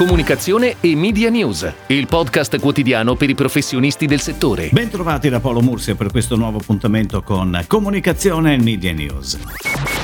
comunicazione e media news, il podcast quotidiano per i professionisti del settore. Bentrovati da Paolo Mursia per questo nuovo appuntamento con Comunicazione e Media News.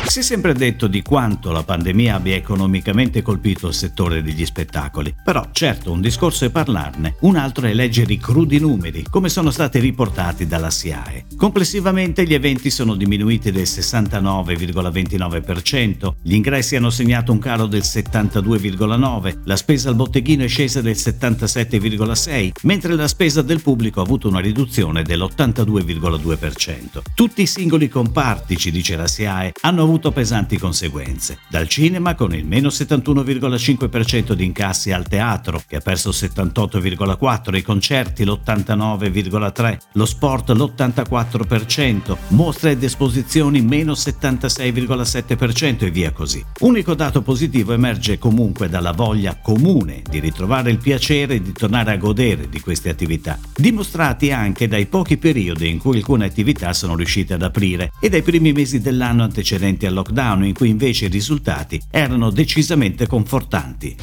Si è sempre detto di quanto la pandemia abbia economicamente colpito il settore degli spettacoli, però certo un discorso è parlarne, un altro è leggere i crudi numeri, come sono stati riportati dalla SIAE. Complessivamente gli eventi sono diminuiti del 69,29%, gli ingressi hanno segnato un calo del 72,9%, la spesa al botteghino è scesa del 77,6%, mentre la spesa del pubblico ha avuto una riduzione dell'82,2%. Tutti i singoli comparti, ci dice la SIAE, hanno avuto pesanti conseguenze. Dal cinema con il meno 71,5% di incassi al teatro, che ha perso il 78,4%, i concerti l'89,3%, lo sport l'84%, mostre ed esposizioni meno 76,7% e via così. Unico dato positivo emerge comunque dalla voglia comune di ritrovare il piacere di tornare a godere di queste attività, dimostrati anche dai pochi periodi in cui alcune attività sono riuscite ad aprire e dai primi mesi dell'anno antecedenti al lockdown in cui invece i risultati erano decisamente confortanti.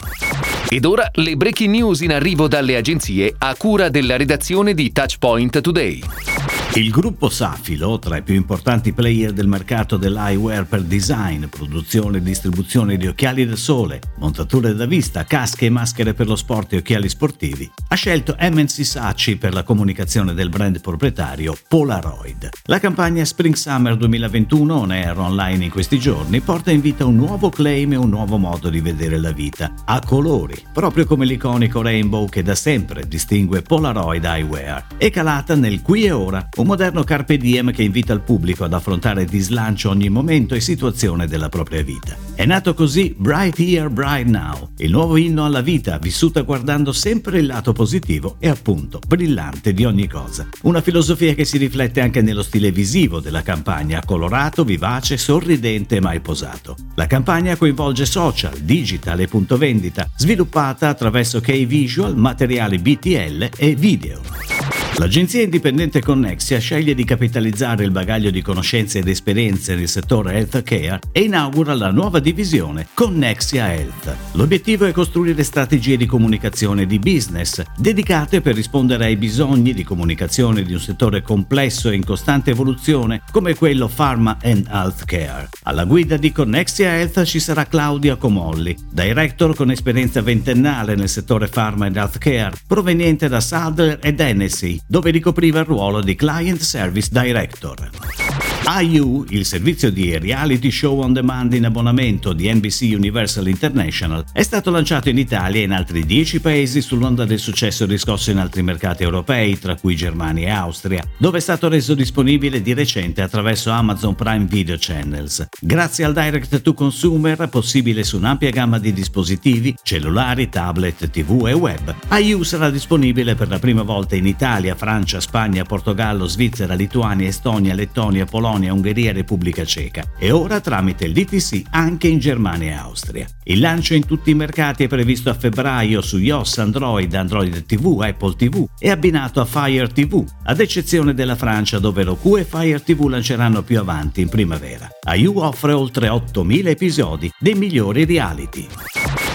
Ed ora le breaking news in arrivo dalle agenzie a cura della redazione di Touchpoint Today. Il gruppo Safilo, tra i più importanti player del mercato dell'eyewear per design, produzione e distribuzione di occhiali da sole, montature da vista, casche e maschere per lo sport e occhiali sportivi, ha scelto MNC Saatchi per la comunicazione del brand proprietario Polaroid. La campagna Spring Summer 2021 on air online in questi giorni porta in vita un nuovo claim e un nuovo modo di vedere la vita, a colori, proprio come l'iconico rainbow che da sempre distingue Polaroid Eyewear, e calata nel qui e ora, un moderno carpe diem che invita il pubblico ad affrontare di slancio ogni momento e situazione della propria vita. È nato così Bright Here, Bright Now, il nuovo inno alla vita vissuta guardando sempre il lato positivo e appunto brillante di ogni cosa. Una filosofia che si riflette anche nello stile visivo della campagna, colorato, vivace, sorridente e mai posato. La campagna coinvolge social, digital e punto vendita, sviluppata attraverso K-Visual, materiali BTL e video. L'agenzia indipendente Connexia sceglie di capitalizzare il bagaglio di conoscenze ed esperienze nel settore healthcare e inaugura la nuova divisione Connexia Health. L'obiettivo è costruire strategie di comunicazione di business dedicate per rispondere ai bisogni di comunicazione di un settore complesso e in costante evoluzione come quello pharma and healthcare. Alla guida di Connexia Health ci sarà Claudia Comolli, director con esperienza ventennale nel settore pharma and healthcare, proveniente da Sadler ed Hennessy, dove ricopriva il ruolo di Client Service Director. IU, il servizio di reality show on demand in abbonamento di NBC Universal International, è stato lanciato in Italia e in altri 10 paesi sull'onda del successo riscosso in altri mercati europei, tra cui Germania e Austria, dove è stato reso disponibile di recente attraverso Amazon Prime Video Channels. Grazie al direct to consumer, possibile su un'ampia gamma di dispositivi, cellulari, tablet, tv e web, IU sarà disponibile per la prima volta in Italia, Francia, Spagna, Portogallo, Svizzera, Lituania, Estonia, Lettonia, Polonia, Polonia, Ungheria e Repubblica Ceca e ora tramite il DTC anche in Germania e Austria. Il lancio in tutti i mercati è previsto a febbraio su iOS, Android, Android TV, Apple TV e abbinato a Fire TV, ad eccezione della Francia dove Roku e Fire TV lanceranno più avanti in primavera. IU offre oltre 8.000 episodi dei migliori reality.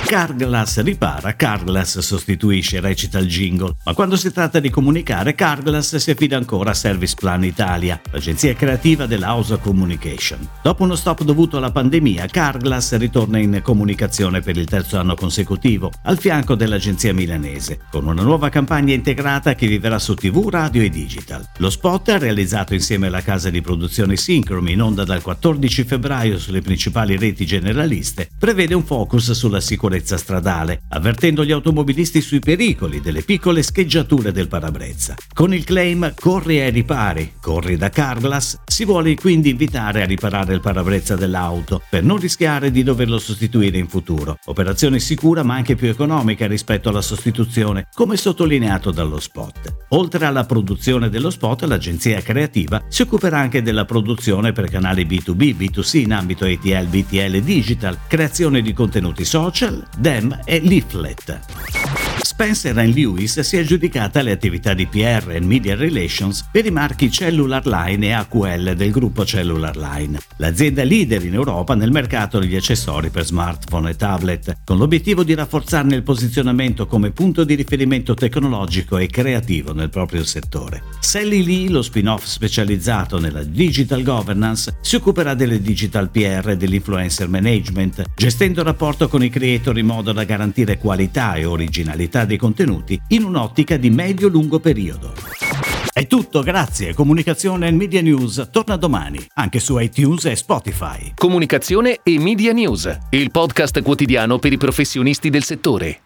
Carglass ripara, Carglass sostituisce, recita il jingle. Ma quando si tratta di comunicare, Carglass si affida ancora a Service Plan Italia, l'agenzia creativa dell'House Communication. Dopo uno stop dovuto alla pandemia, Carglass ritorna in comunicazione per il terzo anno consecutivo, al fianco dell'agenzia milanese, con una nuova campagna integrata che vivrà su TV, radio e digital. Lo spot, realizzato insieme alla casa di produzione Synchrom in onda dal 14 febbraio sulle principali reti generaliste, prevede un focus sulla sicurezza sicurezza stradale, avvertendo gli automobilisti sui pericoli delle piccole scheggiature del parabrezza. Con il claim Corri ai ripari, corri da Carglass, si vuole quindi invitare a riparare il parabrezza dell'auto per non rischiare di doverlo sostituire in futuro. Operazione sicura ma anche più economica rispetto alla sostituzione, come sottolineato dallo spot. Oltre alla produzione dello spot, l'agenzia creativa si occuperà anche della produzione per canali B2B, B2C in ambito ATL, BTL Digital, creazione di contenuti social, DEM e Leaflet. Spencer Lewis si è aggiudicata le attività di PR e Media Relations per i marchi Cellular Line e AQL del gruppo Cellular Line, l'azienda leader in Europa nel mercato degli accessori per smartphone e tablet, con l'obiettivo di rafforzarne il posizionamento come punto di riferimento tecnologico e creativo nel proprio settore. Sally Lee, lo spin-off specializzato nella digital governance, si occuperà delle digital PR e dell'influencer management, gestendo il rapporto con i creator in modo da garantire qualità e originalità dei contenuti in un'ottica di medio-lungo periodo. È tutto, grazie. Comunicazione e Media News torna domani, anche su iTunes e Spotify. Comunicazione e Media News, il podcast quotidiano per i professionisti del settore.